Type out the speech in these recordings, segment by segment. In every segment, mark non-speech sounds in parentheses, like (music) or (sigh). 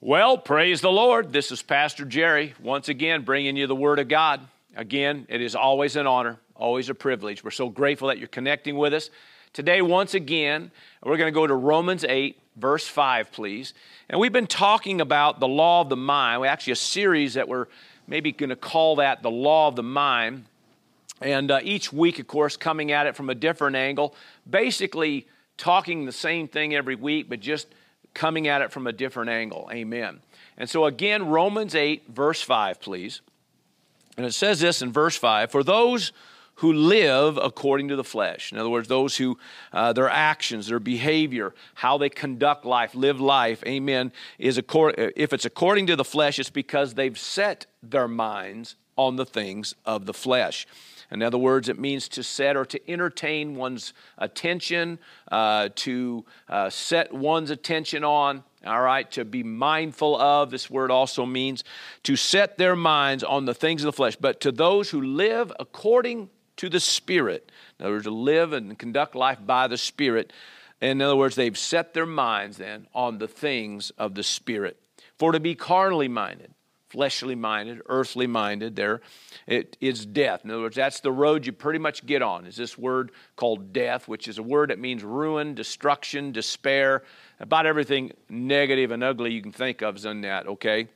Well, praise the Lord. This is Pastor Jerry, once again bringing you the Word of God. Again, it is always an honor, always a privilege. We're so grateful that you're connecting with us. Today, once again, we're going to go to Romans 8, verse 5, please. And we've been talking about the law of the mind. We actually a series that we're maybe going to call that the law of the mind. And uh, each week, of course, coming at it from a different angle, basically talking the same thing every week, but just coming at it from a different angle. Amen. And so, again, Romans 8, verse 5, please. And it says this in verse 5 For those who live according to the flesh, in other words, those who, uh, their actions, their behavior, how they conduct life, live life, amen, is accord- if it's according to the flesh, it's because they've set their minds on the things of the flesh. In other words, it means to set or to entertain one's attention, uh, to uh, set one's attention on, all right, to be mindful of. This word also means to set their minds on the things of the flesh. But to those who live according to the Spirit, in other words, to live and conduct life by the Spirit, in other words, they've set their minds then on the things of the Spirit. For to be carnally minded, fleshly minded, earthly minded, there it is death. In other words, that's the road you pretty much get on, is this word called death, which is a word that means ruin, destruction, despair. About everything negative and ugly you can think of is in that, okay?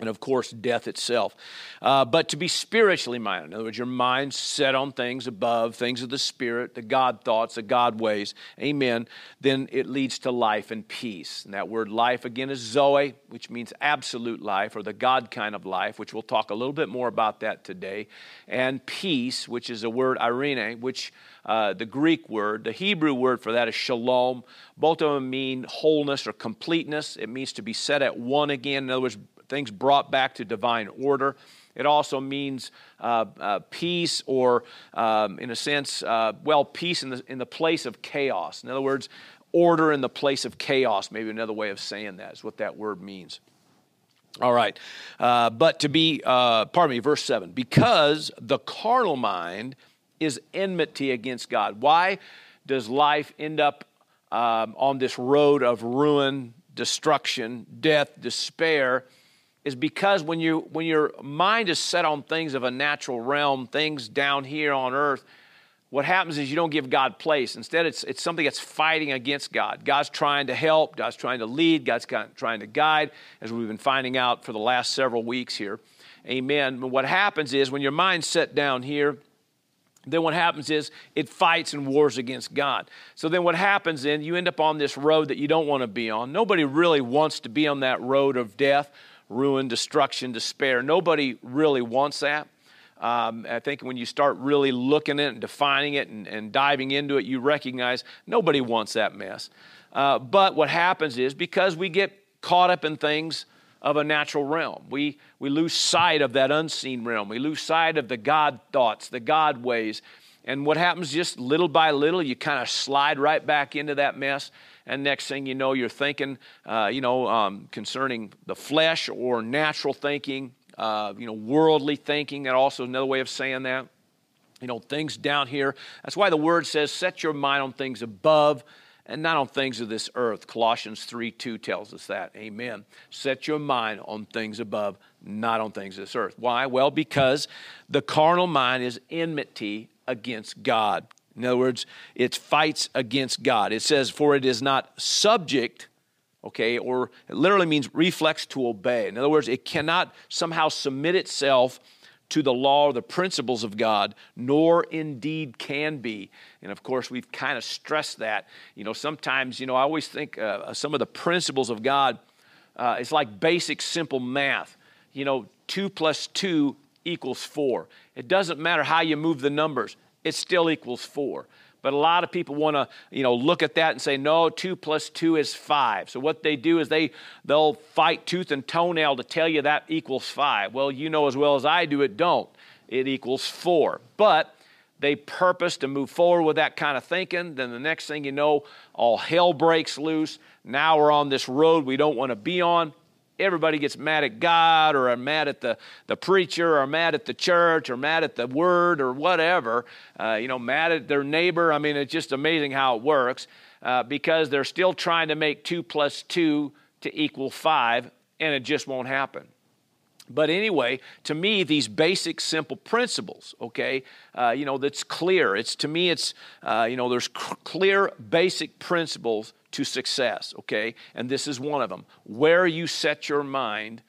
And of course, death itself. Uh, but to be spiritually minded, in other words, your mind set on things above, things of the Spirit, the God thoughts, the God ways, amen, then it leads to life and peace. And that word life, again, is Zoe, which means absolute life, or the God kind of life, which we'll talk a little bit more about that today. And peace, which is a word, eirene, which uh, the Greek word, the Hebrew word for that is shalom. Both of them mean wholeness or completeness. It means to be set at one again. In other words, things brought back to divine order. It also means uh, uh, peace, or um, in a sense, uh, well, peace in the, in the place of chaos. In other words, order in the place of chaos. Maybe another way of saying that is what that word means. All right. Uh, but to be, uh, pardon me, verse 7 because the carnal mind is enmity against God. Why does life end up um, on this road of ruin, destruction, death, despair? Is because when, you, when your mind is set on things of a natural realm, things down here on earth, what happens is you don't give God place. Instead, it's, it's something that's fighting against God. God's trying to help, God's trying to lead, God's trying to guide, as we've been finding out for the last several weeks here. Amen. But what happens is when your mind's set down here, then what happens is it fights and wars against God. So then what happens then, you end up on this road that you don't want to be on. Nobody really wants to be on that road of death ruin, destruction, despair. Nobody really wants that. Um, I think when you start really looking at it and defining it and, and, diving into it, you recognize nobody wants that mess. Uh, but what happens is because we get caught up in things of a natural realm, we, we lose sight of that unseen realm. We lose sight of the God thoughts, the God ways. And what happens just little by little, you kind of slide right back into that mess and next thing you know, you're thinking, uh, you know, um, concerning the flesh or natural thinking, uh, you know, worldly thinking. That also another way of saying that. You know, things down here. That's why the word says, set your mind on things above and not on things of this earth. Colossians 3 2 tells us that. Amen. Set your mind on things above, not on things of this earth. Why? Well, because the carnal mind is enmity against God. In other words, it fights against God. It says, for it is not subject, okay, or it literally means reflex to obey. In other words, it cannot somehow submit itself to the law or the principles of God, nor indeed can be. And of course, we've kind of stressed that. You know, sometimes, you know, I always think uh, some of the principles of God, uh, it's like basic, simple math. You know, two plus two equals four. It doesn't matter how you move the numbers it still equals four. But a lot of people want to, you know, look at that and say, no, two plus two is five. So what they do is they they'll fight tooth and toenail to tell you that equals five. Well, you know as well as I do, it don't. It equals four. But they purpose to move forward with that kind of thinking. Then the next thing you know, all hell breaks loose. Now we're on this road we don't want to be on everybody gets mad at God or are mad at the, the preacher or mad at the church or mad at the word or whatever, uh, you know, mad at their neighbor. I mean, it's just amazing how it works uh, because they're still trying to make two plus two to equal five and it just won't happen. But anyway, to me, these basic, simple principles, okay, uh, you know, that's clear. It's to me, it's uh, you know, there's clear, basic principles to success, okay, and this is one of them. Where you set your mind,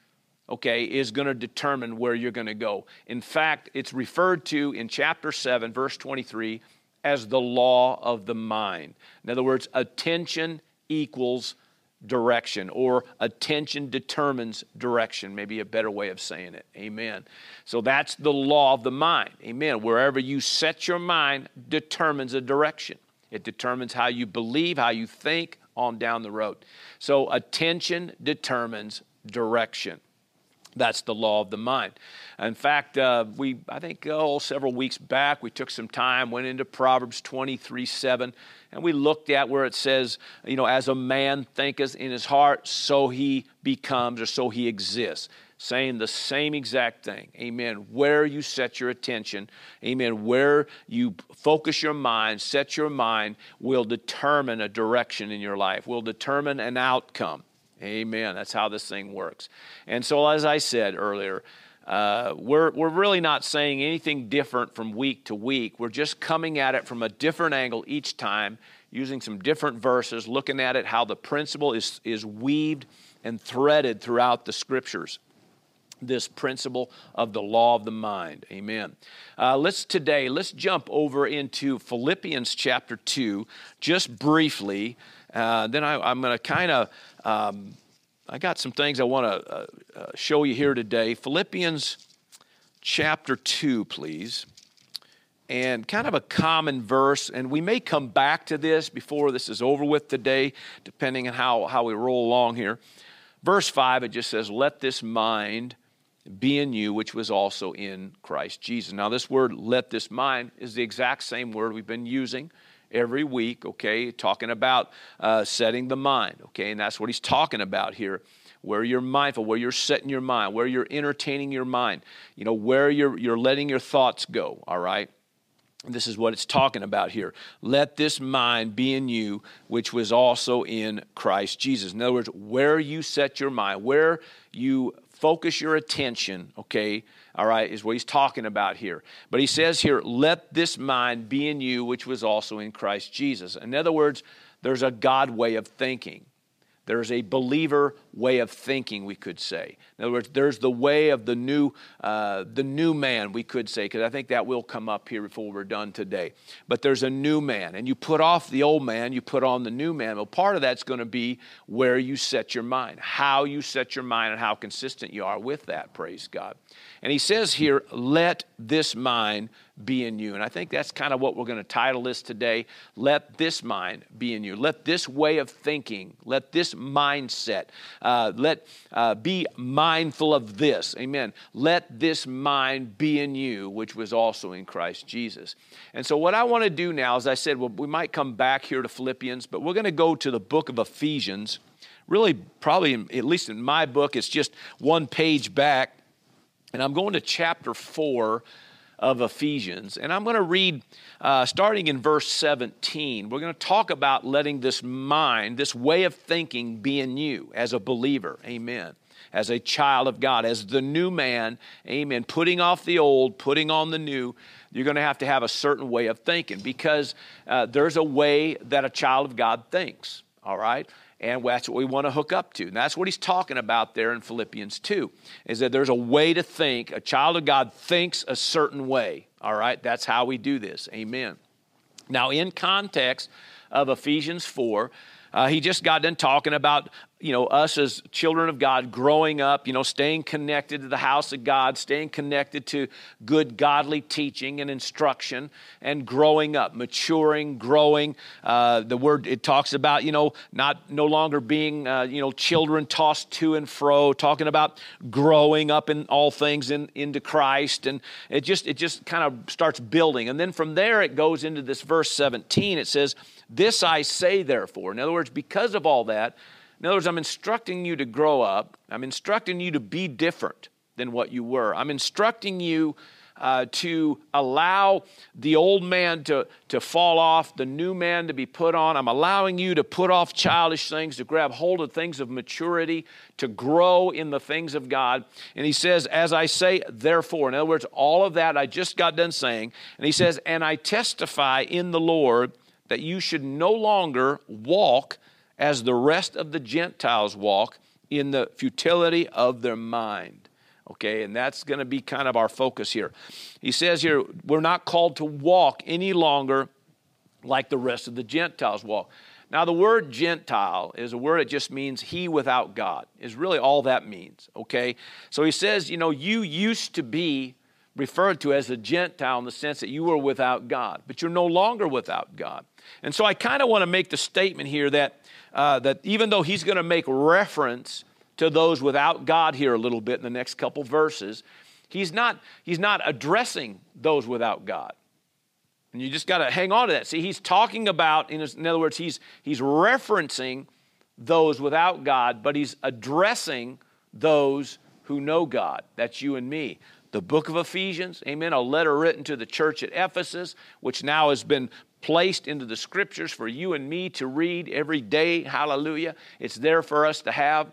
okay, is going to determine where you're going to go. In fact, it's referred to in chapter seven, verse twenty-three, as the law of the mind. In other words, attention equals direction, or attention determines direction, maybe a better way of saying it. Amen. So that's the law of the mind. Amen. Wherever you set your mind determines a direction, it determines how you believe, how you think on down the road. So attention determines direction. That's the law of the mind. In fact, uh, we I think oh several weeks back we took some time, went into Proverbs 23 7, and we looked at where it says, you know, as a man thinketh in his heart, so he becomes or so he exists. Saying the same exact thing. Amen. Where you set your attention, amen, where you focus your mind, set your mind, will determine a direction in your life, will determine an outcome. Amen. That's how this thing works. And so, as I said earlier, uh, we're, we're really not saying anything different from week to week. We're just coming at it from a different angle each time, using some different verses, looking at it how the principle is, is weaved and threaded throughout the scriptures. This principle of the law of the mind. Amen. Uh, let's today, let's jump over into Philippians chapter 2, just briefly. Uh, then I, am going to kind of, um, I got some things I want to uh, uh, show you here today. Philippians chapter 2, please. And kind of a common verse, and we may come back to this before this is over with today, depending on how, how we roll along here. Verse 5, it just says, Let this mind be in you, which was also in Christ Jesus. Now, this word, let this mind, is the exact same word we've been using every week, okay, talking about uh, setting the mind, okay, and that's what he's talking about here. Where you're mindful, where you're setting your mind, where you're entertaining your mind, you know, where you're, you're letting your thoughts go, all right? This is what it's talking about here. Let this mind be in you, which was also in Christ Jesus. In other words, where you set your mind, where you focus your attention, okay, all right, is what he's talking about here. But he says here, let this mind be in you, which was also in Christ Jesus. In other words, there's a God way of thinking. There's a believer way of thinking, we could say. In other words, there's the way of the new, uh, the new man, we could say, because I think that will come up here before we're done today. But there's a new man, and you put off the old man, you put on the new man. Well, part of that's going to be where you set your mind, how you set your mind, and how consistent you are with that. Praise God. And he says here, let this mind be in you. And I think that's kind of what we're going to title this today. Let this mind be in you. Let this way of thinking, let this mindset, uh, let uh, be mindful of this. Amen. Let this mind be in you, which was also in Christ Jesus. And so, what I want to do now, as I said, well, we might come back here to Philippians, but we're going to go to the book of Ephesians. Really, probably, at least in my book, it's just one page back. And I'm going to chapter 4 of Ephesians. And I'm going to read uh, starting in verse 17. We're going to talk about letting this mind, this way of thinking, be in you as a believer. Amen. As a child of God, as the new man. Amen. Putting off the old, putting on the new. You're going to have to have a certain way of thinking because uh, there's a way that a child of God thinks. All right? And that's what we want to hook up to. And that's what he's talking about there in Philippians 2, is that there's a way to think. A child of God thinks a certain way. All right? That's how we do this. Amen. Now, in context of Ephesians 4, uh, he just got done talking about you know us as children of god growing up you know staying connected to the house of god staying connected to good godly teaching and instruction and growing up maturing growing. Uh, the word it talks about you know not no longer being uh, you know children tossed to and fro talking about growing up in all things in, into christ. And it just it just kind of starts building. And then from there it goes into this verse 17 it says this i say therefore. In other words because of all that in other words, I'm instructing you to grow up. I'm instructing you to be different than what you were. I'm instructing you uh, to allow the old man to, to fall off, the new man to be put on. I'm allowing you to put off childish things, to grab hold of things of maturity, to grow in the things of God. And he says, As I say, therefore. In other words, all of that I just got done saying. And he says, And I testify in the Lord that you should no longer walk as the rest of the Gentiles walk in the futility of their mind. Okay, and that's going to be kind of our focus here. He says here, we're not called to walk any longer like the rest of the Gentiles walk. Now, the word Gentile is a word that just means he without God, is really all that means, okay? So he says, you know, you used to be referred to as a Gentile in the sense that you were without God, but you're no longer without God. And so I kind of want to make the statement here that, uh, that even though he's going to make reference to those without God here a little bit in the next couple verses, he's not, he's not addressing those without God. And you just got to hang on to that. See, he's talking about, in, in other words, he's, he's referencing those without God, but he's addressing those who know God. That's you and me. The book of Ephesians, amen, a letter written to the church at Ephesus, which now has been placed into the scriptures for you and me to read every day. Hallelujah. It's there for us to have.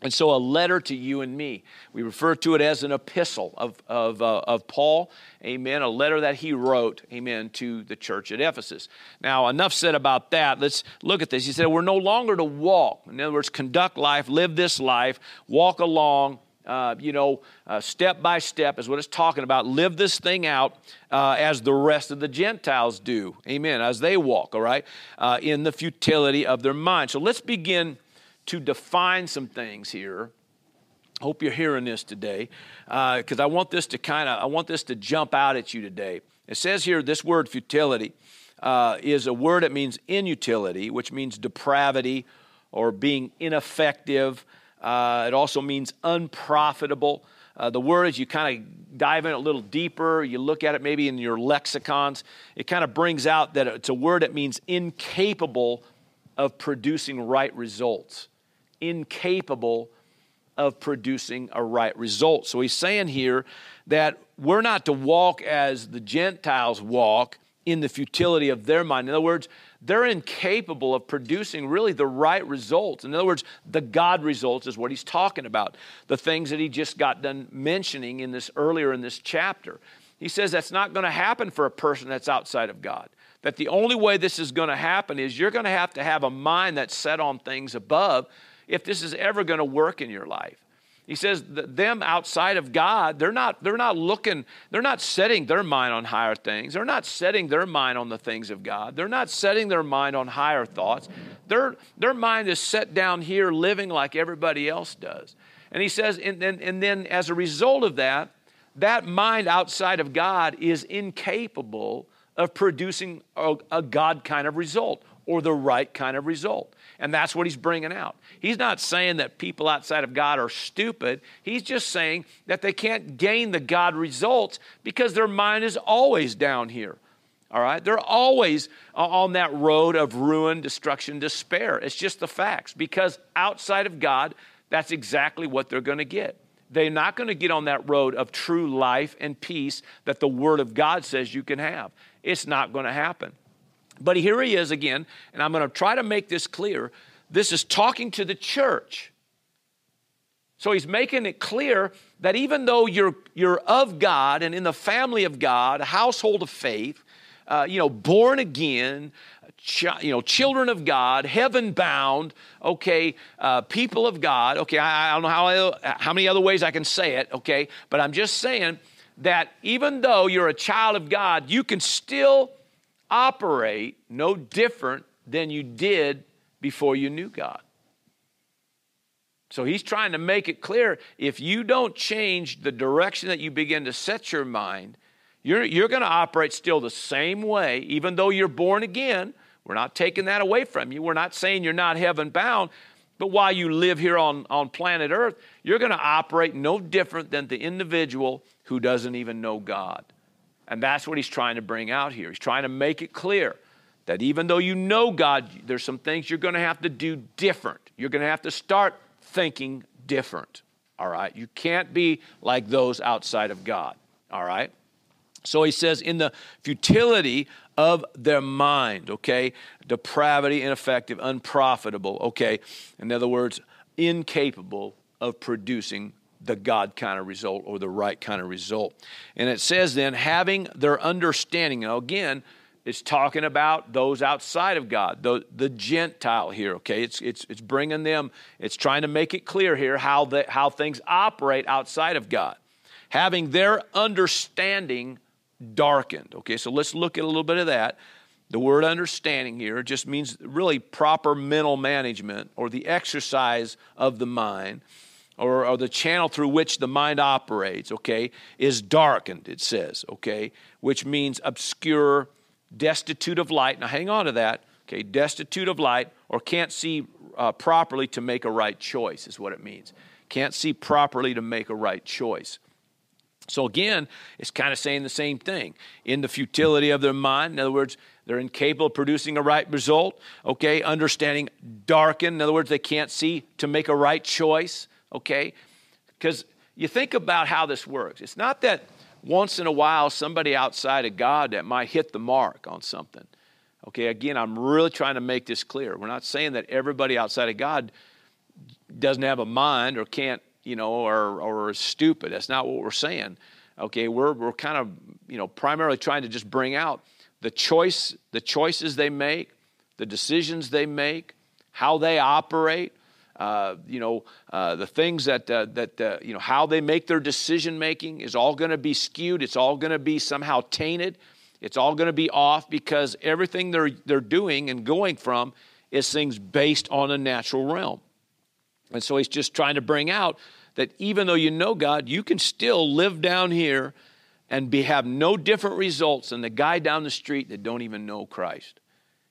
And so, a letter to you and me. We refer to it as an epistle of, of, uh, of Paul, amen, a letter that he wrote, amen, to the church at Ephesus. Now, enough said about that. Let's look at this. He said, We're no longer to walk. In other words, conduct life, live this life, walk along, uh, you know, uh, step by step is what it's talking about. Live this thing out uh, as the rest of the Gentiles do. Amen. As they walk, all right, uh, in the futility of their mind. So let's begin to define some things here. Hope you're hearing this today, because uh, I want this to kind of I want this to jump out at you today. It says here this word futility uh, is a word that means inutility, which means depravity or being ineffective. Uh, it also means unprofitable. Uh, the word, as you kind of dive in a little deeper, you look at it maybe in your lexicons, it kind of brings out that it's a word that means incapable of producing right results incapable of producing a right result. So he's saying here that we're not to walk as the Gentiles walk in the futility of their mind. In other words, they're incapable of producing really the right results. In other words, the God results is what he's talking about. The things that he just got done mentioning in this earlier in this chapter. He says that's not going to happen for a person that's outside of God. That the only way this is going to happen is you're going to have to have a mind that's set on things above if this is ever going to work in your life. He says them outside of God, they're not, they're not looking, they're not setting their mind on higher things. They're not setting their mind on the things of God. They're not setting their mind on higher thoughts. Their, their mind is set down here living like everybody else does. And he says, and then, and then as a result of that, that mind outside of God is incapable of producing a, a God kind of result or the right kind of result. And that's what he's bringing out. He's not saying that people outside of God are stupid. He's just saying that they can't gain the God results because their mind is always down here. All right? They're always on that road of ruin, destruction, despair. It's just the facts because outside of God, that's exactly what they're going to get. They're not going to get on that road of true life and peace that the Word of God says you can have. It's not going to happen. But here he is again, and I'm going to try to make this clear. This is talking to the church. So he's making it clear that even though you're, you're of God and in the family of God, a household of faith, uh, you know, born again, ch- you know, children of God, heaven bound, okay, uh, people of God, okay, I, I don't know how, how many other ways I can say it, okay, but I'm just saying that even though you're a child of God, you can still operate no different than you did before you knew God. So he's trying to make it clear if you don't change the direction that you begin to set your mind, you're, you're going to operate still the same way, even though you're born again. We're not taking that away from you. We're not saying you're not heaven bound. But while you live here on, on planet Earth, you're going to operate no different than the individual who doesn't even know God. And that's what he's trying to bring out here. He's trying to make it clear that even though you know God, there's some things you're going to have to do different. You're going to have to start thinking different. All right? You can't be like those outside of God. All right? So he says, in the futility of their mind, okay? Depravity, ineffective, unprofitable, okay? In other words, incapable of producing the God kind of result or the right kind of result. And it says then, having their understanding. Now, again, it's talking about those outside of God, the, the Gentile here, okay? It's, it's, it's bringing them, it's trying to make it clear here how, the, how things operate outside of God. Having their understanding darkened, okay? So let's look at a little bit of that. The word understanding here just means really proper mental management or the exercise of the mind or, or, the channel through which the mind operates, okay, is darkened, it says, okay, which means obscure, destitute of light. Now hang on to that, okay, destitute of light or can't see uh, properly to make a right choice is what it means. Can't see properly to make a right choice. So again, it's kind of saying the same thing. In the futility of their mind, in other words, they're incapable of producing a right result. Okay, understanding darkened. In other words, they can't see to make a right choice okay? Because you think about how this works. It's not that once in a while somebody outside of God that might hit the mark on something. Okay, again, I'm really trying to make this clear. We're not saying that everybody outside of God doesn't have a mind or can't, you know, or, or is stupid. That's not what we're saying. Okay, we're, we're kind of, you know, primarily trying to just bring out the choice, the choices they make, the decisions they make, how they operate, uh, you know, uh, the things that, uh, that uh, you know, how they make their decision making is all going to be skewed. It's all going to be somehow tainted. It's all going to be off because everything they're, they're doing and going from is things based on a natural realm. And so he's just trying to bring out that even though you know God, you can still live down here and be, have no different results than the guy down the street that don't even know Christ.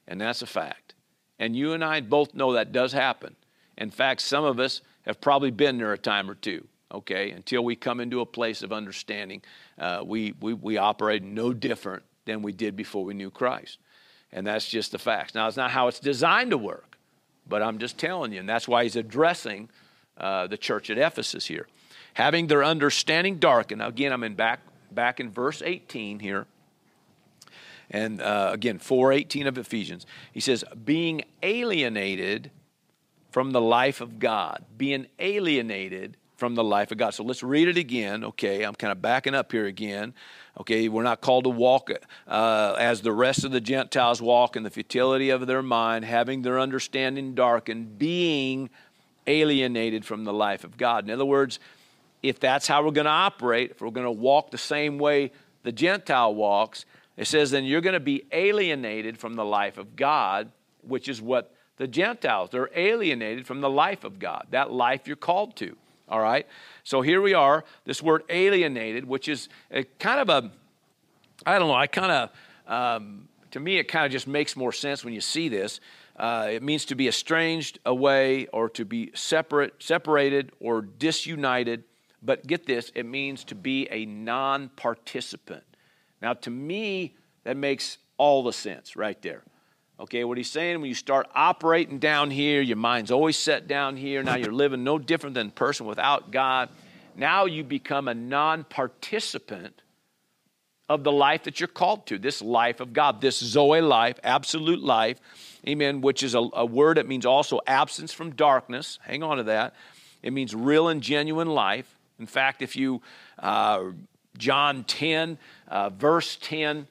And that's a fact. And you and I both know that does happen. In fact, some of us have probably been there a time or two, okay, until we come into a place of understanding. Uh, we, we, we operate no different than we did before we knew Christ. And that's just the facts. Now, it's not how it's designed to work, but I'm just telling you, and that's why he's addressing uh, the church at Ephesus here. Having their understanding darkened. Again, I'm in back, back in verse 18 here. And uh, again, 418 of Ephesians. He says, being alienated from the life of God, being alienated from the life of God. So let's read it again. Okay, I'm kind of backing up here again. Okay, we're not called to walk uh, as the rest of the Gentiles walk in the futility of their mind, having their understanding darkened, being alienated from the life of God. In other words, if that's how we're going to operate, if we're going to walk the same way the Gentile walks, it says then you're going to be alienated from the life of God, which is what the Gentiles. They're alienated from the life of God, that life you're called to. All right? So here we are, this word alienated, which is kind of a, I don't know, I kind of, um, to me, it kind of just makes more sense when you see this. Uh, it means to be estranged away or to be separate, separated or disunited. But get this, it means to be a non participant. Now, to me, that makes all the sense right there. Okay, what he's saying when you start operating down here, your mind's always set down here. Now you're living no different than a person without God. Now you become a non participant of the life that you're called to, this life of God, this Zoe life, absolute life, amen, which is a, a word that means also absence from darkness. Hang on to that. It means real and genuine life. In fact, if you, uh, John 10, uh, verse 10,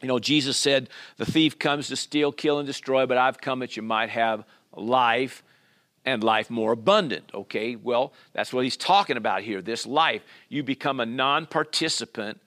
you know, Jesus said, The thief comes to steal, kill, and destroy, but I've come that you might have life and life more abundant. Okay, well, that's what he's talking about here this life. You become a non participant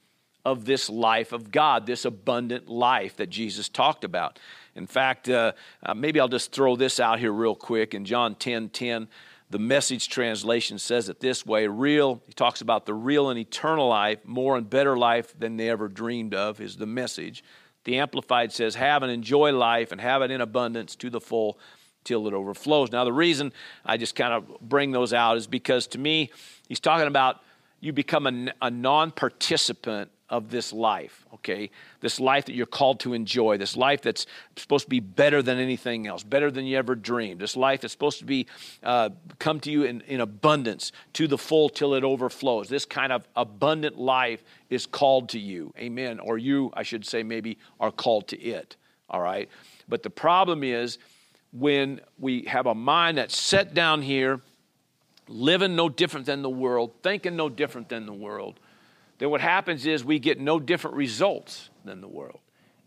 of this life of God, this abundant life that Jesus talked about. In fact, uh, uh, maybe I'll just throw this out here real quick. In John 10 10, the message translation says it this way real, he talks about the real and eternal life, more and better life than they ever dreamed of, is the message. The Amplified says, have and enjoy life and have it in abundance to the full till it overflows. Now, the reason I just kind of bring those out is because to me, he's talking about you become a, a non participant of this life, okay? This life that you're called to enjoy, this life that's supposed to be better than anything else, better than you ever dreamed, this life that's supposed to be uh, come to you in, in abundance, to the full till it overflows. This kind of abundant life is called to you, amen. Or you, I should say, maybe are called to it, all right? But the problem is when we have a mind that's set down here, living no different than the world, thinking no different than the world, then what happens is we get no different results than the world.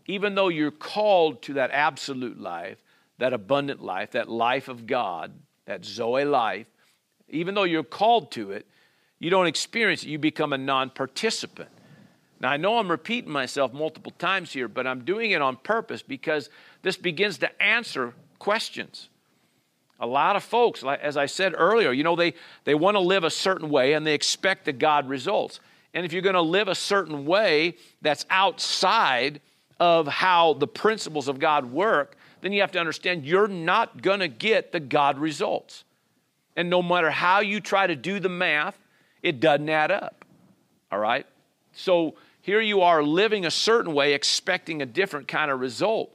Even though you're called to that absolute life, that abundant life, that life of God, that Zoe life, even though you're called to it, you don't experience it. You become a non participant. Now, I know I'm repeating myself multiple times here, but I'm doing it on purpose because this begins to answer questions. A lot of folks, as I said earlier, you know, they, they want to live a certain way and they expect the God results. And if you're going to live a certain way that's outside of how the principles of God work, then you have to understand you're not going to get the God results. And no matter how you try to do the math, it doesn't add up. All right? So here you are living a certain way, expecting a different kind of result.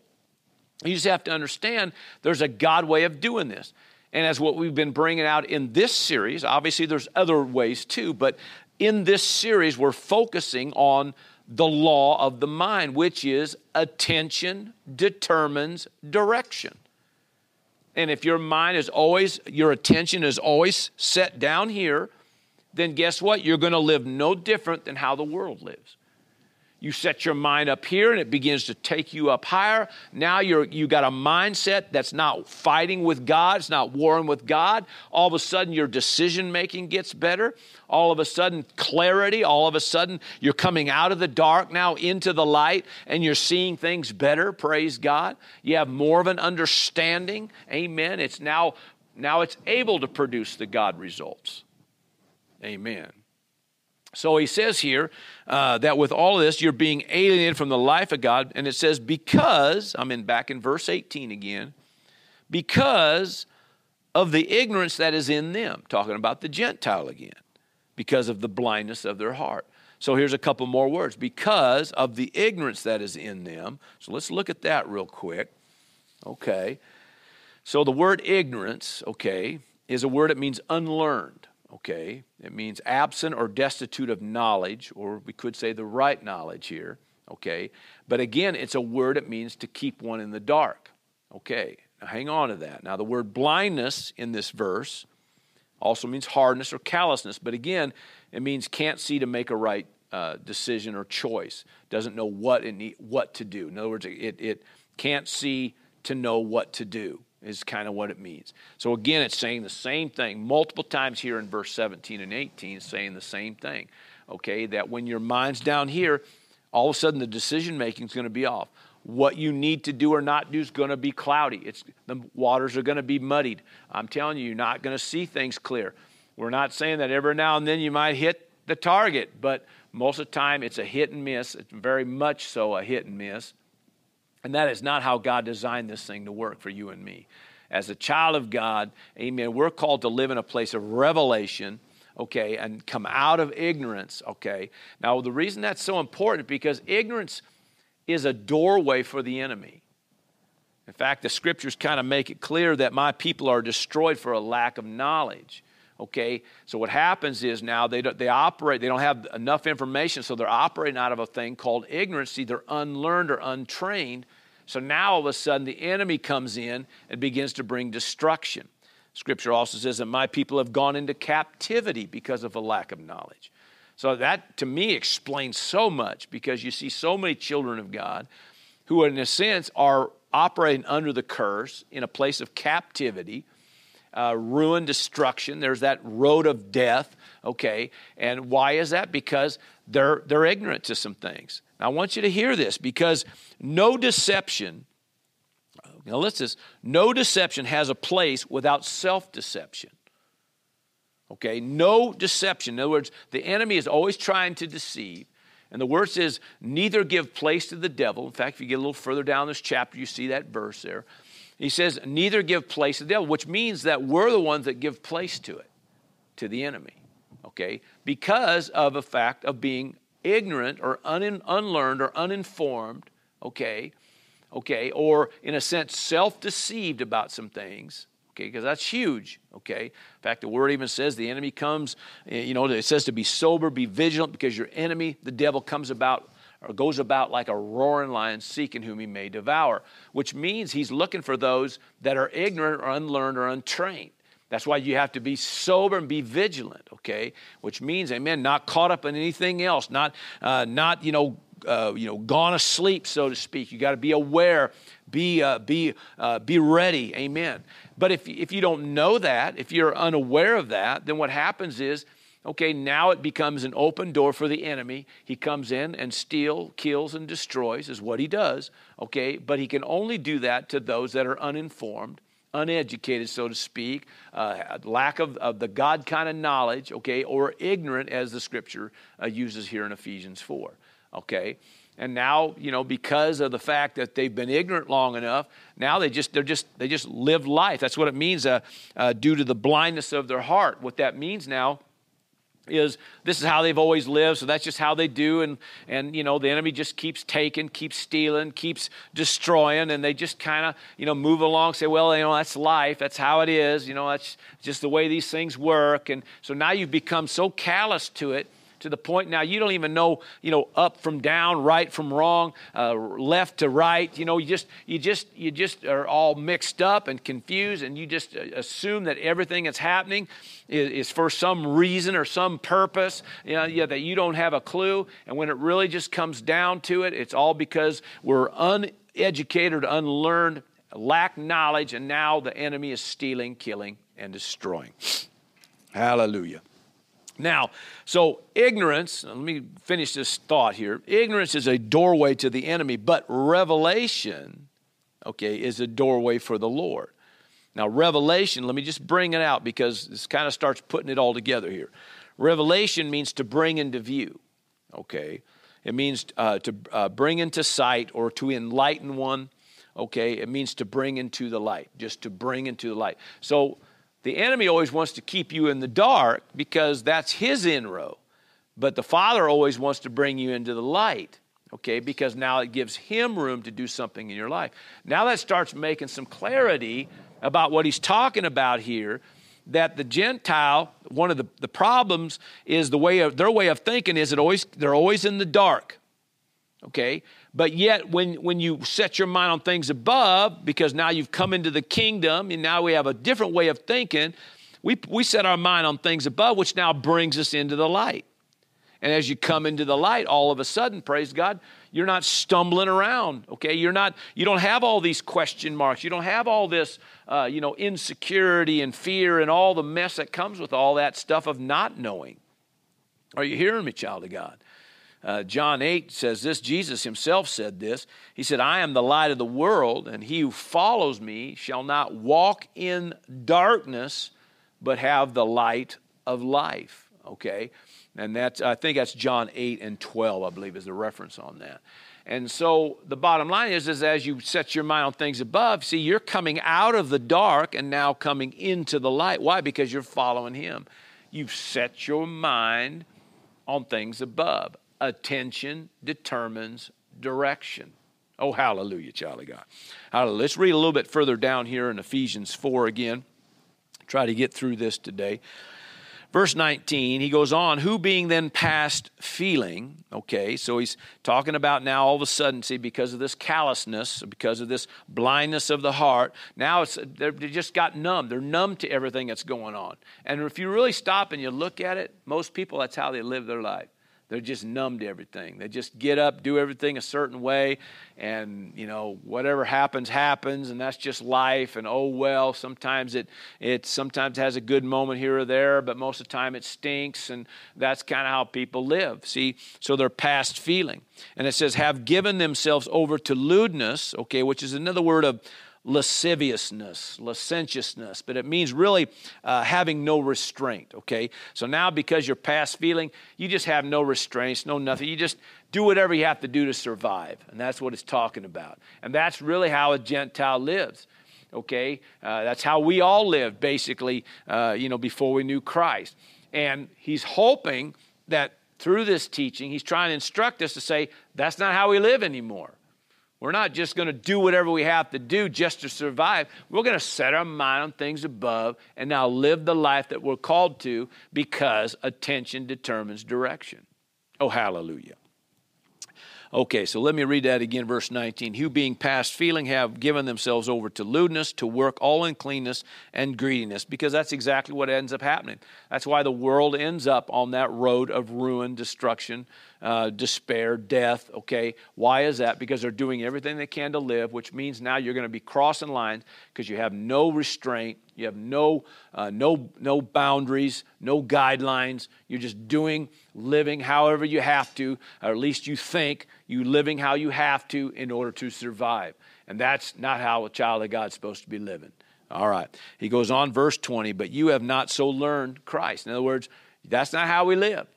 You just have to understand there's a God way of doing this. And as what we've been bringing out in this series, obviously there's other ways too, but in this series, we're focusing on the law of the mind, which is attention determines direction. And if your mind is always, your attention is always set down here, then guess what? You're going to live no different than how the world lives. You set your mind up here and it begins to take you up higher. Now you're you got a mindset that's not fighting with God, it's not warring with God. All of a sudden your decision making gets better. All of a sudden clarity, all of a sudden you're coming out of the dark now into the light and you're seeing things better, praise God. You have more of an understanding. Amen. It's now now it's able to produce the God results. Amen. So he says here uh, that with all of this, you're being alienated from the life of God. And it says, because, I'm in back in verse 18 again, because of the ignorance that is in them, talking about the Gentile again, because of the blindness of their heart. So here's a couple more words because of the ignorance that is in them. So let's look at that real quick. Okay. So the word ignorance, okay, is a word that means unlearned okay? It means absent or destitute of knowledge, or we could say the right knowledge here, okay? But again, it's a word that means to keep one in the dark, okay? Now hang on to that. Now, the word blindness in this verse also means hardness or callousness, but again, it means can't see to make a right uh, decision or choice, doesn't know what, it need, what to do. In other words, it, it can't see to know what to do is kind of what it means. So again, it's saying the same thing multiple times here in verse 17 and 18, saying the same thing. Okay, that when your mind's down here, all of a sudden the decision making is going to be off. What you need to do or not do is going to be cloudy. It's the waters are going to be muddied. I'm telling you, you're not going to see things clear. We're not saying that every now and then you might hit the target, but most of the time it's a hit and miss. It's very much so a hit and miss. And that is not how God designed this thing to work for you and me. As a child of God, amen, we're called to live in a place of revelation, okay, and come out of ignorance, okay. Now, the reason that's so important because ignorance is a doorway for the enemy. In fact, the scriptures kind of make it clear that my people are destroyed for a lack of knowledge. Okay, so what happens is now they, they operate, they don't have enough information, so they're operating out of a thing called ignorance, either unlearned or untrained. So now all of a sudden the enemy comes in and begins to bring destruction. Scripture also says that my people have gone into captivity because of a lack of knowledge. So that to me explains so much because you see so many children of God who, in a sense, are operating under the curse in a place of captivity uh, ruin, destruction. There's that road of death, okay? And why is that? Because they're, they're ignorant to some things. Now, I want you to hear this because no deception, now listen this, no deception has a place without self deception. Okay, no deception. In other words, the enemy is always trying to deceive. And the word says, neither give place to the devil. In fact, if you get a little further down this chapter, you see that verse there. He says, neither give place to the devil, which means that we're the ones that give place to it, to the enemy, okay? Because of a fact of being ignorant or un- unlearned or uninformed, okay, okay, or in a sense self deceived about some things, okay, because that's huge, okay. In fact, the word even says the enemy comes, eh, you know, it says to be sober, be vigilant, because your enemy, the devil, comes about or goes about like a roaring lion seeking whom he may devour, which means he's looking for those that are ignorant or unlearned or untrained. That's why you have to be sober and be vigilant, okay? Which means, amen, not caught up in anything else, not, uh, not you know, uh, you know, gone asleep, so to speak. You got to be aware, be, uh, be, uh, be ready, amen. But if, if you don't know that, if you're unaware of that, then what happens is Okay, now it becomes an open door for the enemy. He comes in and steals, kills, and destroys, is what he does. Okay, but he can only do that to those that are uninformed, uneducated, so to speak, uh, lack of, of the God kind of knowledge, okay, or ignorant, as the scripture uh, uses here in Ephesians 4. Okay, and now you know because of the fact that they've been ignorant long enough now they just they're just they just live life that's what it means uh, uh, due to the blindness of their heart what that means now is this is how they've always lived so that's just how they do and and you know the enemy just keeps taking keeps stealing keeps destroying and they just kind of you know move along say well you know that's life that's how it is you know that's just the way these things work and so now you've become so callous to it to the point now you don't even know, you know, up from down, right from wrong, uh, left to right. You know, you just, you just, you just are all mixed up and confused, and you just uh, assume that everything that's happening is, is for some reason or some purpose. You know, yeah, that you don't have a clue. And when it really just comes down to it, it's all because we're uneducated, unlearned, lack knowledge, and now the enemy is stealing, killing, and destroying. Hallelujah. Now, so ignorance, let me finish this thought here. Ignorance is a doorway to the enemy, but revelation, okay, is a doorway for the Lord. Now, revelation, let me just bring it out because this kind of starts putting it all together here. Revelation means to bring into view, okay? It means uh, to uh, bring into sight or to enlighten one, okay? It means to bring into the light, just to bring into the light. So, the enemy always wants to keep you in the dark because that's his inroad. But the Father always wants to bring you into the light, okay, because now it gives him room to do something in your life. Now that starts making some clarity about what he's talking about here that the Gentile, one of the, the problems is the way of their way of thinking is it always they're always in the dark. Okay? But yet, when, when you set your mind on things above, because now you've come into the kingdom and now we have a different way of thinking, we, we set our mind on things above, which now brings us into the light. And as you come into the light, all of a sudden, praise God, you're not stumbling around, okay? You're not, you don't have all these question marks. You don't have all this, uh, you know, insecurity and fear and all the mess that comes with all that stuff of not knowing. Are you hearing me, child of God? Uh, John 8 says this Jesus himself said this. He said, I am the light of the world, and he who follows me shall not walk in darkness, but have the light of life. Okay? And that's, I think that's John 8 and 12, I believe, is the reference on that. And so the bottom line is, is as you set your mind on things above, see, you're coming out of the dark and now coming into the light. Why? Because you're following him. You've set your mind on things above attention determines direction. Oh, hallelujah, child of God. Hallelujah. Let's read a little bit further down here in Ephesians 4 again. Try to get through this today. Verse 19, he goes on, who being then past feeling, okay, so he's talking about now all of a sudden, see, because of this callousness, because of this blindness of the heart, now it's, they just got numb. They're numb to everything that's going on. And if you really stop and you look at it, most people, that's how they live their life they're just numb to everything. They just get up, do everything a certain way, and you know whatever happens happens, and that's just life. And oh well, sometimes it it sometimes has a good moment here or there, but most of the time it stinks, and that's kind of how people live. See, so they're past feeling, and it says have given themselves over to lewdness, okay, which is another word of lasciviousness, licentiousness, but it means really uh, having no restraint, okay? So now because you're past feeling, you just have no restraints, no nothing. You just do whatever you have to do to survive. And that's what it's talking about. And that's really how a Gentile lives. Okay, uh, that's how we all lived basically, uh, you know, before we knew Christ. And he's hoping that through this teaching, he's trying to instruct us to say, that's not how we live anymore. We're not just going to do whatever we have to do just to survive. We're going to set our mind on things above and now live the life that we're called to because attention determines direction. Oh, hallelujah. Okay, so let me read that again, verse 19. Who being past feeling have given themselves over to lewdness, to work all uncleanness and greediness, because that's exactly what ends up happening. That's why the world ends up on that road of ruin, destruction, uh, despair, death. Okay, why is that? Because they're doing everything they can to live, which means now you're going to be crossing lines because you have no restraint, you have no uh, no no boundaries, no guidelines. You're just doing, living however you have to, or at least you think you living how you have to in order to survive. And that's not how a child of God's supposed to be living. All right. He goes on, verse 20, but you have not so learned Christ. In other words, that's not how we live.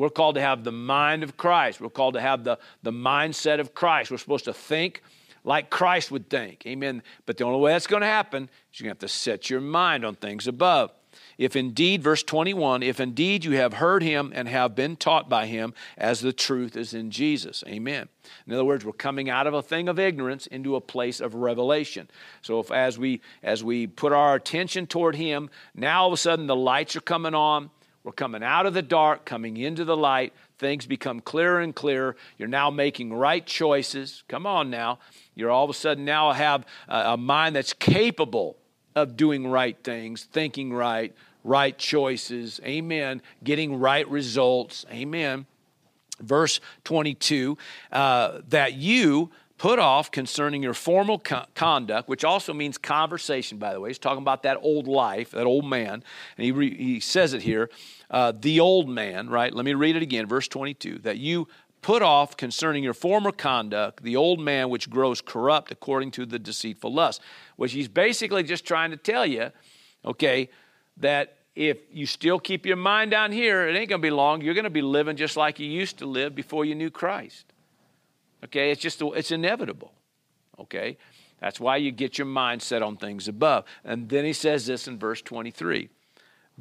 We're called to have the mind of Christ. We're called to have the, the mindset of Christ. We're supposed to think like Christ would think. Amen. But the only way that's going to happen is you're going to have to set your mind on things above. If indeed, verse 21, if indeed you have heard him and have been taught by him as the truth is in Jesus. Amen. In other words, we're coming out of a thing of ignorance into a place of revelation. So if as we as we put our attention toward him, now all of a sudden the lights are coming on we're coming out of the dark, coming into the light. Things become clearer and clearer. You're now making right choices. Come on now. You're all of a sudden now have a, mind that's capable of doing right things, thinking right, right choices. Amen. Getting right results. Amen. Verse 22 uh, that you put off concerning your formal co- conduct, which also means conversation, by the way. He's talking about that old life, that old man. And he, re- he says it here uh, the old man, right? Let me read it again, verse 22 that you put off concerning your former conduct the old man which grows corrupt according to the deceitful lust. Which he's basically just trying to tell you, okay, that if you still keep your mind down here, it ain't going to be long. You're going to be living just like you used to live before you knew Christ. Okay, it's just, it's inevitable. Okay, that's why you get your mind set on things above. And then he says this in verse 23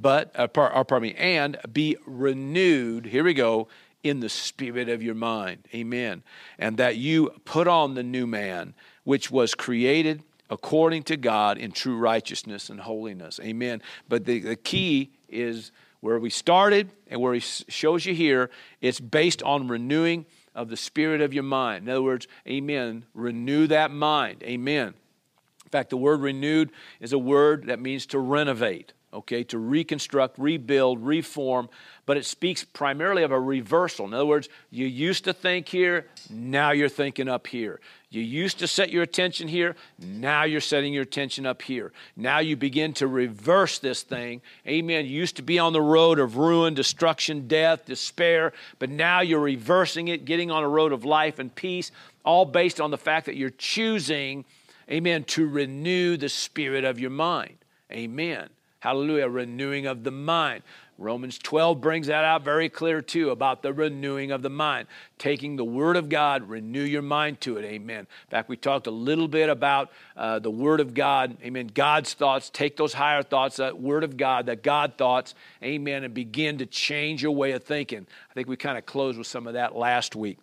but, uh, par, uh, pardon me, and be renewed, here we go, in the spirit of your mind. Amen. And that you put on the new man, which was created according to God in true righteousness and holiness. Amen. But the, the key is where we started and where he shows you here, it's based on renewing of the spirit of your mind. In other words, amen, renew that mind. Amen. In fact, the word renewed is a word that means to renovate, okay, to reconstruct, rebuild, reform, but it speaks primarily of a reversal. In other words, you used to think here, now you're thinking up here. You used to set your attention here, now you're setting your attention up here. Now you begin to reverse this thing. Amen. You used to be on the road of ruin, destruction, death, despair, but now you're reversing it, getting on a road of life and peace, all based on the fact that you're choosing, amen, to renew the spirit of your mind. Amen. Hallelujah. Renewing of the mind. Romans 12 brings that out very clear too about the renewing of the mind. Taking the Word of God, renew your mind to it. Amen. In fact, we talked a little bit about uh, the Word of God. Amen. God's thoughts. Take those higher thoughts, that Word of God, that God thoughts. Amen. And begin to change your way of thinking. I think we kind of closed with some of that last week.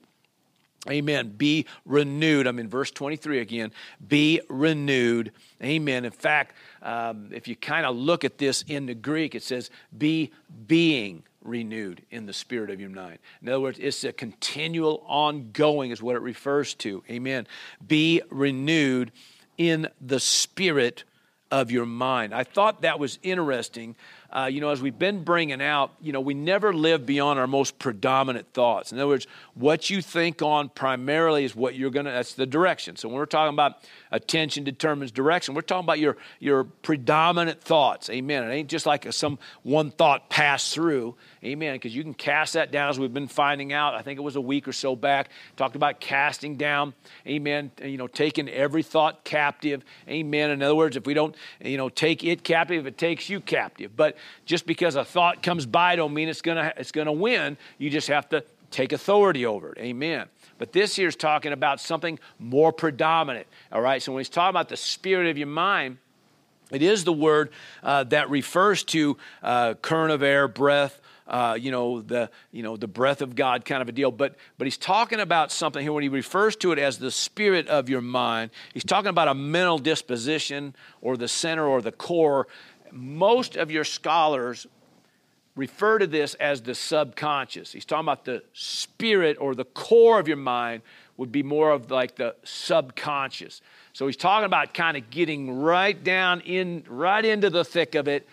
Amen. Be renewed. I'm in verse 23 again. Be renewed. Amen. In fact, um, if you kind of look at this in the Greek, it says, be being renewed in the spirit of your mind. In other words, it's a continual, ongoing, is what it refers to. Amen. Be renewed in the spirit of your mind. I thought that was interesting uh, you know, as we've been bringing out, you know, we never live beyond our most predominant thoughts. In other words, what you think on primarily is what you're going to, that's the direction. So when we're talking about attention determines direction, we're talking about your, your predominant thoughts. Amen. It ain't just like a, some one thought pass through. Amen. Because you can cast that down as we've been finding out. I think it was a week or so back. Talked about casting down. Amen. You know, taking every thought captive. Amen. In other words, if we don't, you know, take it captive, it takes you captive. But just because a thought comes by don't mean it's gonna it's gonna win. You just have to take authority over it. Amen. But this here is talking about something more predominant. All right. So when he's talking about the spirit of your mind, It is the word uh, that refers to uh, current of air, breath, uh, you know the you know the breath of God kind of a deal. But but he's talking about something here when he refers to it as the spirit of your mind. He's talking about a mental disposition or the center or the core. Most of your scholars refer to this as the subconscious. He's talking about the spirit or the core of your mind would be more of like the subconscious. So he's talking about kind of getting right down in right into the thick of it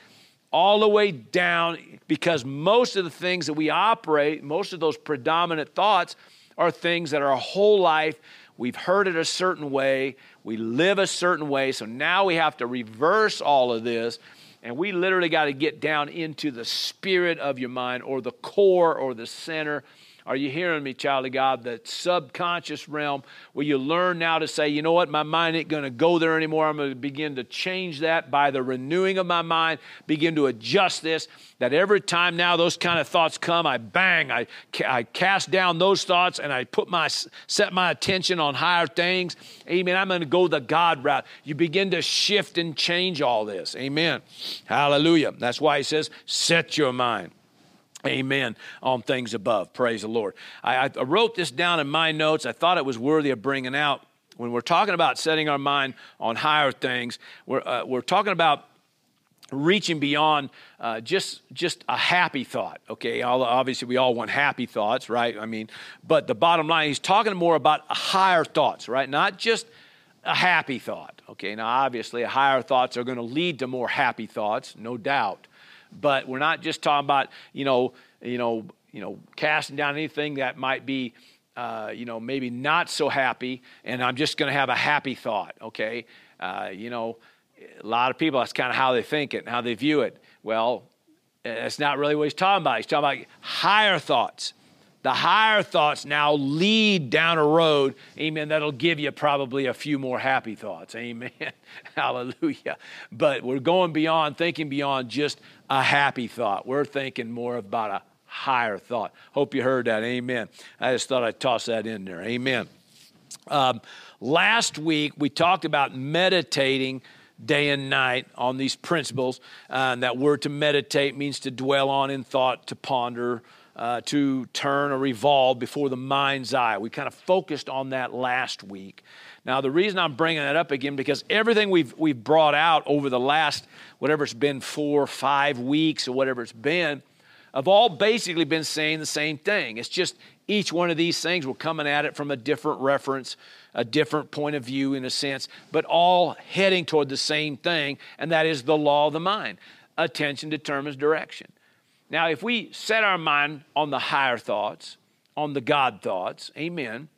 all the way down because most of the things that we operate, most of those predominant thoughts are things that our whole life we've heard it a certain way, we live a certain way. So now we have to reverse all of this and we literally got to get down into the spirit of your mind or the core or the center are you hearing me, child of God? The subconscious realm where you learn now to say, you know what, my mind ain't going to go there anymore. I'm going to begin to change that by the renewing of my mind, begin to adjust this. That every time now those kind of thoughts come, I bang, I, I cast down those thoughts and I put my, set my attention on higher things. Amen. I'm going to go the God route. You begin to shift and change all this. Amen. Hallelujah. That's why he says, set your mind. Amen on things above. Praise the Lord. I, I, wrote this down in my notes. I thought it was worthy of bringing out. When we're talking about setting our mind on higher things, we're, uh, we're talking about reaching beyond uh, just just a happy thought okay obviously we all want happy thoughts right i mean but the bottom line he's talking more about higher thoughts right not just a happy thought okay now obviously higher thoughts are going to lead to more happy thoughts no doubt but we're not just talking about, you know, you know, you know, casting down anything that might be, uh, you know, maybe not so happy, and I'm just going to have a happy thought. Okay, uh, you know, a lot of people that's kind of how they think it and how they view it. Well, that's not really what he's talking about. He's talking about higher thoughts. The higher thoughts now lead down a road, amen, that'll give you probably a few more happy thoughts. (laughs) Amen. Hallelujah. But we're going beyond, thinking beyond just a happy thought. We're thinking more about a higher thought. Hope you heard that. Amen. I just thought I'd toss that in there. Amen. Um, last week, we talked about meditating day and night on these principles. Uh, that word to meditate means to dwell on in thought, to ponder, uh, to turn or revolve before the mind's eye. We kind of focused on that last week. Now, the reason I'm bringing that up again because everything we've we've brought out over the last whatever it's been four, five weeks, or whatever it's been, have all basically been saying the same thing. It's just each one of these things we're coming at it from a different reference, a different point of view in a sense, but all heading toward the same thing, and that is the law of the mind. Attention determines direction. Now, if we set our mind on the higher thoughts, on the God thoughts, amen,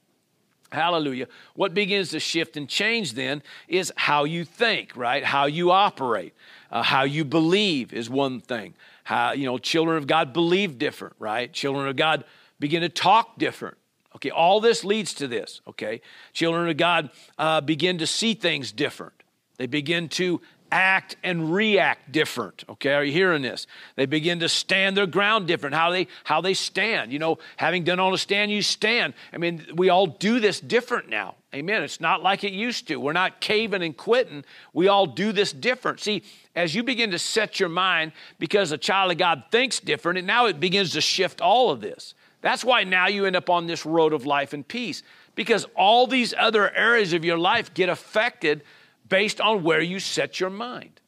hallelujah, what begins to shift and change then is how you think, right? How you operate, uh, how you believe is one thing. How, you know, children of God believe different, right? Children of God begin to talk different. Okay, all this leads to this, okay? Children of God uh, begin to see things different. They begin to act and react different. Okay, are you hearing this? They begin to stand their ground different. How they how they stand. You know, having done on a stand, you stand. I mean, we all do this different now. Amen. It's not like it used to. We're not caving and quitting. We all do this different. See, as you begin to set your mind, because a child of God thinks different, and now it begins to shift all of this. That's why now you end up on this road of life and peace. Because all these other areas of your life get affected based on where you set your mind.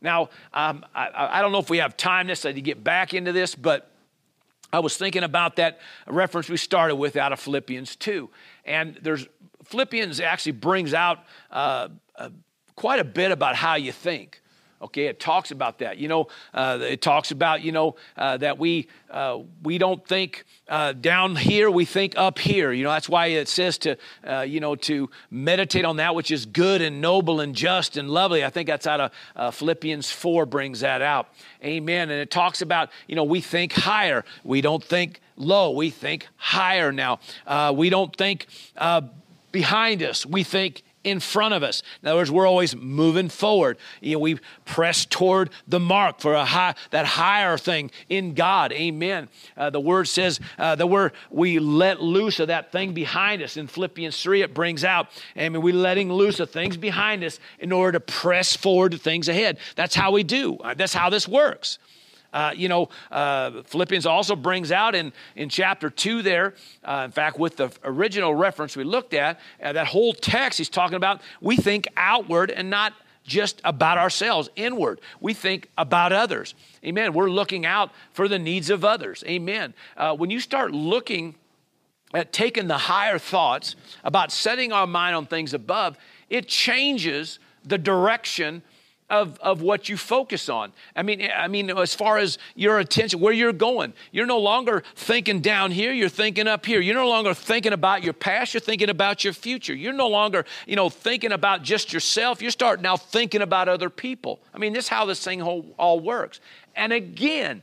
Now, um, I, I, don't know if we have time necessarily to get back into this, but I was thinking about that reference we started with out of Philippians 2. And there's Philippians actually brings out uh, uh, quite a bit about how you think. Okay, it talks about that. You know, uh, it talks about you know uh, that we uh, we don't think uh, down here, we think up here. You know, that's why it says to uh, you know to meditate on that which is good and noble and just and lovely. I think that's out of uh, Philippians four brings that out. Amen. And it talks about you know we think higher. We don't think low. We think higher now. we don't think behind us. We think in front of us. In other words, we're always moving forward. You know, we press toward the mark for a high, that higher thing in God. Amen. Uh, the word says uh, that we're, we let loose of that thing behind us. In Philippians 3, it brings out, I mean, we're letting loose of things behind us in order to press forward to things ahead. That's how we do. That's how this works. Uh, you know, uh, Philippians also brings out in, in chapter 2 there, uh, in fact, with the original reference we looked at, uh, that whole text he's talking about, we think outward and not just about ourselves, inward. We think about others. Amen. We're looking out for the needs of others. Amen. Uh, when you start looking at taking the higher thoughts about setting our mind on things above, it changes the direction of, of what you focus on. I mean, I mean, as far as your attention, where you're going, you're no longer thinking down here, you're thinking up here. You're no longer thinking about your past, you're thinking about your future. You're no longer, you know, thinking about just yourself. You start now thinking about other people. I mean, this is how this thing all works. And again,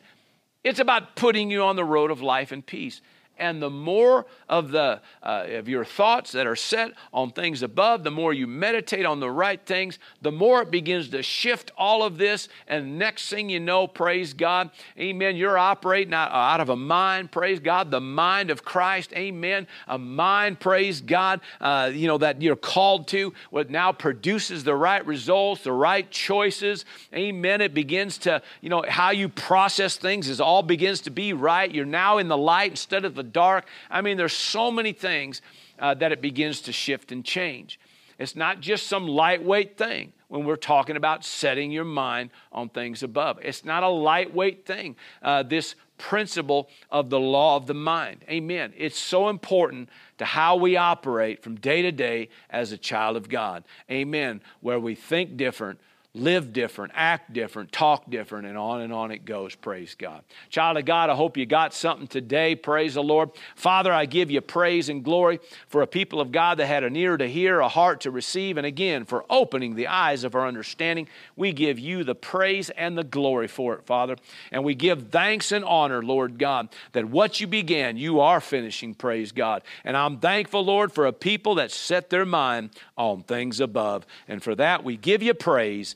it's about putting you on the road of life and peace and the more of the uh, of your thoughts that are set on things above the more you meditate on the right things the more it begins to shift all of this. And next thing you know praise god. Amen. You're operating out, out of a mind praise god the mind of christ. Amen. A mind praise god uh, you know that you're called to what now produces the right results the right choices. Amen. It begins to you know how you process things is all begins to be right. You're now in the light instead of the dark. I mean, there's so many things uh, that it begins to shift and change. It's not just some lightweight thing when we're talking about setting your mind on things above. It's not a lightweight thing, uh, this principle of the law of the mind. Amen. It's so important to how we operate from day to day as a child of God. Amen. Where we think different, live different, act different, talk different, and on and on it goes. Praise God. Child of God, I hope you got something today. Praise the Lord. Father, I give you praise and glory for a people of God that had an ear to hear, a heart to receive, and again, for opening the eyes of our understanding. We give you the praise and the glory for it, Father. And we give thanks and honor, Lord God, that what you began, you are finishing, praise God. And I'm thankful, Lord, for a people that set their mind on things above. And for that, we give you praise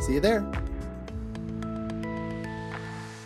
See you there.